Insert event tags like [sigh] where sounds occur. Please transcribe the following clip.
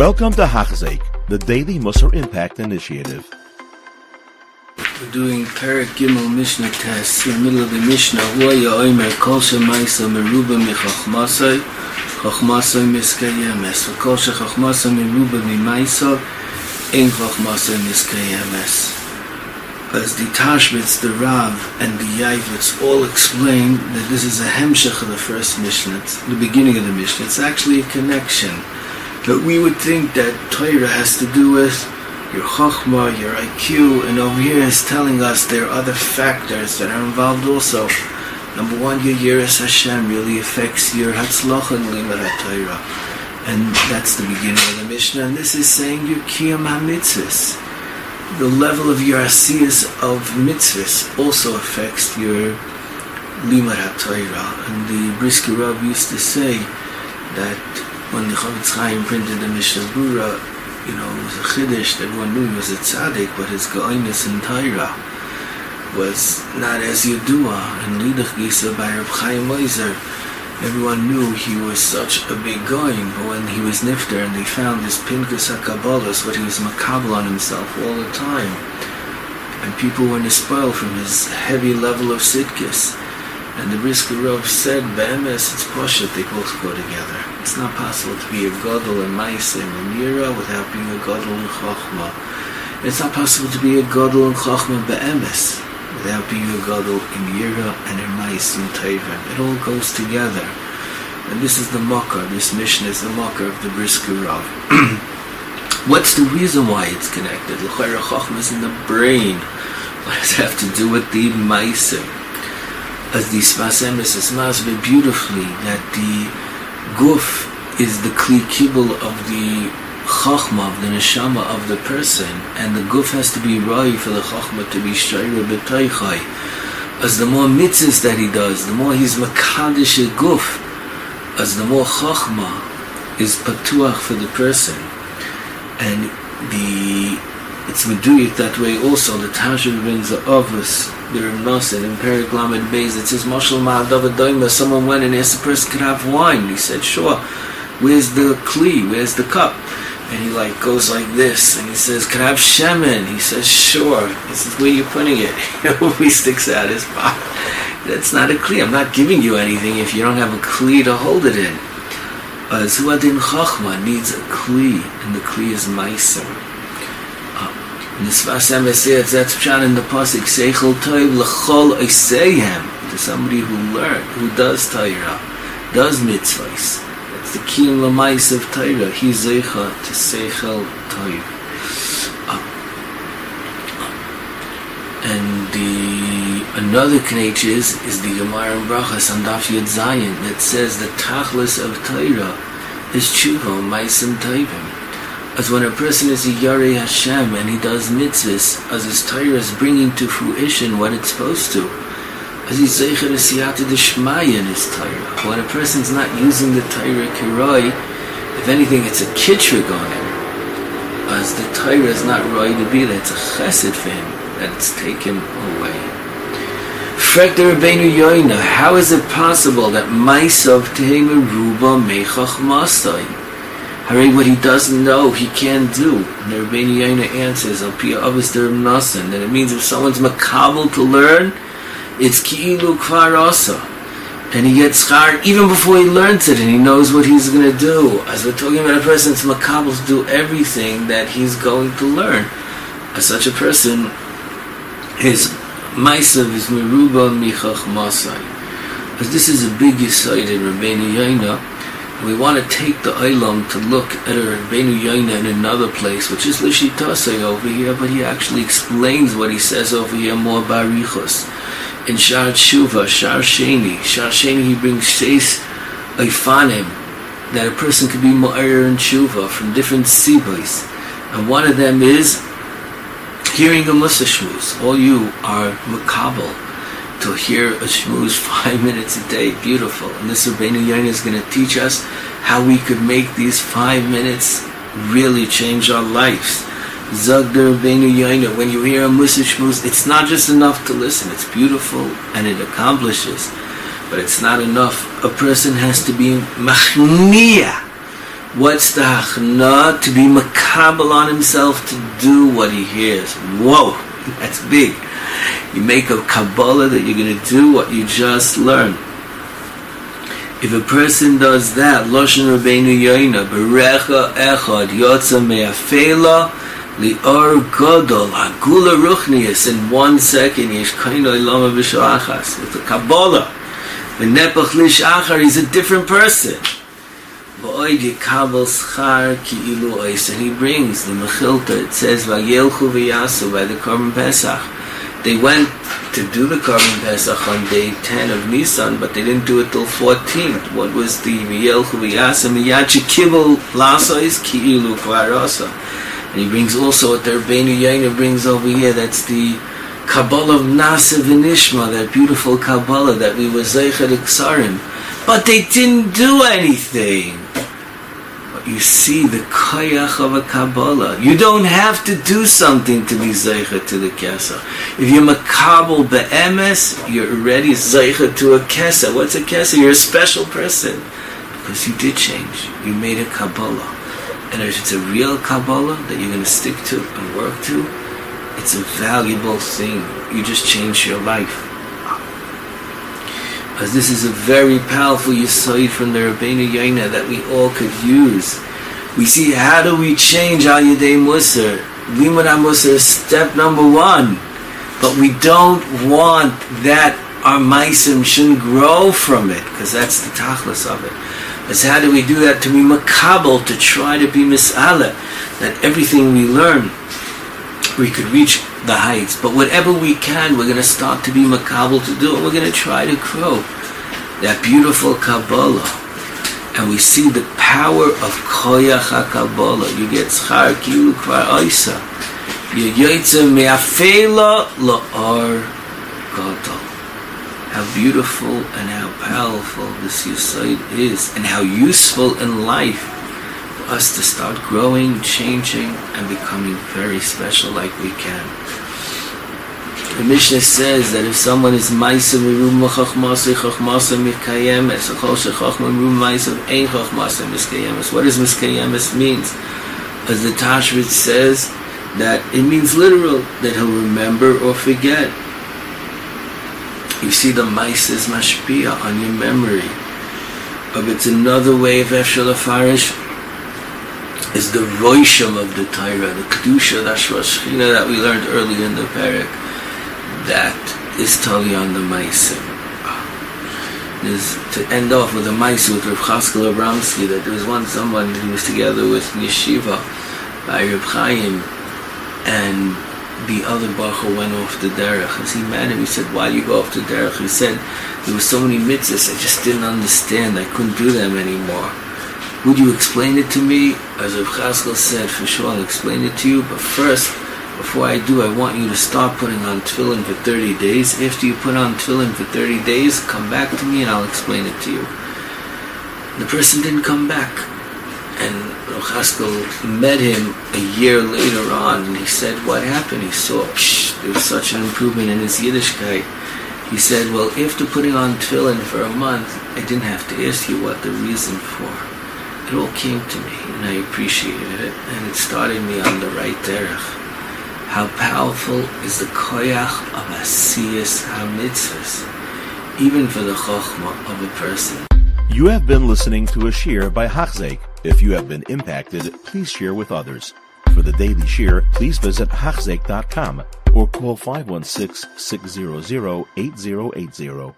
Welcome to Hachzik, the Daily Musar Impact Initiative. We're doing Perik Gimel Mishnah test in the middle of the Mishnah. Kol As the Tashbitz, the Rav, and the Yavitz all explain that this is a hemshech of the first Mishnah, the beginning of the Mishnah. It's actually a connection. But we would think that Torah has to do with your Chokhmah, your IQ, and over here is telling us there are other factors that are involved also. Number one, your Yiras Hashem really affects your Hatzloch and Limar HaTorah. And that's the beginning of the Mishnah. And this is saying your Kiyam HaMitzvahs. The level of your Asiyas of Mitzvahs also affects your Limar HaTorah. And the Brisker Rav used to say that when the Chofetz Chaim printed the Mishnah Berurah, you know, it was a chiddush. Everyone knew he was a tzaddik, but his goinus in Torah was not as Yedua. And Lidach Gisa by Reb Chaim Moiser, everyone knew he was such a big goin. But when he was nifter and they found this Pinkas HaKabbalas, what he was makabel on himself all the time, and people were spoiled from his heavy level of sitkis. And the Brisker Rav said, Be'emes, it's Poshet, they both go together. It's not possible to be a Godel and Maisim and Yira without being a Godel and Chochma. It's not possible to be a Godel and Chochma Be'emes without being a Godel in Yira and in Maisim Tevim. It all goes together. And this is the Mocker, this mission is the Mocker of the Brisker Rav. [clears throat] What's the reason why it's connected? L'chayra Chochma is in the brain. What does it have to do with the Maisim? As the Sfas Emes is masbeh beautifully that the guf is the kli kibul of the chachma, of the neshama of the person, and the guf has to be right for the chachma to be shayra b'taychai. As the more mitzvahs that he does, the more he's makadish a guf, as the more chachma is patuach for the person. And the it's meduyik that way also. The Tashir brings the Avos, the Rimnasin, in Perik Lamed Beis, it says, Mashal Ma'adav someone went and asked the person, could I have wine? He said, sure. Where's the Kli? Where's the cup? And he like goes like this, and he says, "Can I have shemen?" He says, "Sure." He says, "Where are you putting it?" [laughs] he sticks out his pocket. That's not a kli. I'm not giving you anything if you don't have a kli to hold it in. Uh, Zuadin Chachma needs a kli, and the kli is meiser. And the Sfas Emes says that's Pshan in the Pasuk, Seichel Toiv L'chol Oiseihem, to somebody who learned, who does Torah, does mitzvahs. That's the Kiyum Lamais of Torah. He's Zeicha to Seichel Toiv. And the another Knech is, is the Gemara and Brachas on Daf Yud Zayin that says the Tachlis of Torah is Tshuva, Maisim Tovim as when a person is a Yarei Hashem and he does mitzvahs, as his Torah is bringing to fruition what it's supposed to. As he's Zeicher Siyata Deshmaya in his Torah. When a person's not using the Torah Kiroi, if anything, it's a kitrig on him. As the Torah is not Roi to be, it's a chesed for him that it's taken away. Frek the Rabbeinu Yoina, how is it possible that Maisav Tehema Ruba Mechach Mastai? Hare, what he doesn't know, he can't do. And the Rabbeinu Yaina answers, Al Pia Abbas Derb Nasan, that it means if someone's makabel to learn, it's Ki'ilu Kvar Asa. And he gets schar even before he learns it, and he knows what he's going to do. As we're talking about a person, it's makabel to do everything that he's going to learn. As such a person, his Maisav is Meruba Michach Masai. As this is a big yisaid in Rabbeinu Yaina, we want to take the Eilam to look at Rabbeinu Yaina in another place, which is Lishitasei over here, but he actually explains what he says over here more barichos. In Shar Tshuva, Shar Sheni, Shar Sheni he brings Seis Eifanim, that a person could be Ma'ir and Tshuva from different sibos. And one of them is hearing a Musa. All you are Makabal to hear a shmooze [laughs] five minutes a day. Beautiful. And this Rabbeinu Yaina is going to teach us how we could make these five minutes really change our lives. Zag the Rabbeinu Yaina, when you hear a Musa shmooze, it's not just enough to listen. It's beautiful and it accomplishes. But it's not enough. A person has to be machniya. What's the hachna? To be makabel on himself to do what he hears. Whoa, [laughs] that's big. You make a Kabbalah that you're going to do what you just learned. If a person does that, Loshen Rabbeinu Yoina, Berecha Echad, Yotza Me'afela, Li'or Godol, Hagula Ruchnius, in one second, Yesh Kaino Ilama B'Shoachas, with the Kabbalah. The Nepach Lish Achar, he's a different person. Ba'oid Yikabel Schar Ki Ilu Ois, and he brings the Mechilta, it says, Vayelchu V'yasu, by the Korban Pesach, they went to do the Korban Pesach on day 10 of Nisan, but they didn't do it till 14th. What was the V'yel Chuviyasa Miyachi Kibble Lasois Ki'ilu Kvarasa. And he brings also what the Rabbeinu Yaina brings over here, that's the Kabbalah of Nasa V'nishma, that beautiful Kabbalah that we were Zeichet Iksarim. But they didn't do anything you see the koyach of a Kabbalah. You don't have to do something to be zeicha to the kesa. If you're makabel be'emes, you're already zeicha to a kesa. What's a kesa? You're a special person. Because you did change. You made a Kabbalah. And if it's a real Kabbalah that you're going to stick to and work to, it's a valuable thing. You just changed your life. Because this is a very powerful yisoid from the Rabbeinu Yaina that we all could use. We see how do we change Al Yadei Musar. Limud Musar is step number one. But we don't want that our maisim shouldn't grow from it, because that's the tachlis of it. It's how do we do that to be makabel, to try to be mis'ala, that everything we learn, we could reach the heights. But whatever we can, we're going to start to be makabel to do it. We're going to try to grow that beautiful Kabbalah. And we see the power of Koyach HaKabbalah. You get Schar Kilu Kvar Oisa. You Yoitze Me'afela La'ar Gadol. How beautiful and how powerful this Yisoid is, and how useful in life us to start growing, changing, and becoming very special like we can. The Mishnah says that if someone is Maisa Mirum Chachmasa Chachmasa Mikayemes Chol Shechachma Mirum Maisa Ein Chachmasa Miskayemes What does Miskayemes means? As the Tashrit says that it means literal that he'll remember or forget. You see the Maisa is Mashpia on your memory. But it's another way of Efshel Afarish is the Roisham of the Torah, the Kedusha, the Shvashchina that we learned earlier in the Parak that is totally on the Maisim. Is to end off with a Maisim with Rav Chaskel Abramsky that there was one someone who was together with Yeshiva by Rav Chaim and the other Bacha went off the derech. As he met him, he said, why you go off the derech? He said, there were so many mitzvahs, I just didn't understand. I couldn't do them anymore. Would you explain it to me? As Rav Chaskel said, for sure, I'll explain it to you. But first, before I do, I want you to stop putting on tefillin for 30 days. After you put on tefillin for 30 days, come back to me and I'll explain it to you. The person didn't come back. And Chaskel met him a year later on and he said, what happened? He saw, psh, there was such an improvement in his Yiddishkeit. He said, well, after putting on tefillin for a month, I didn't have to ask you what the reason for. It all came to me and I appreciated it and it started me on the right derech how powerful is the koyach of asiyas hamitzvahs, even for the chokhmah of a person. You have been listening to a shir by Hachzeik. If you have been impacted, please share with others. For the daily shir, please visit Hachzeik.com or call 516 600 8080.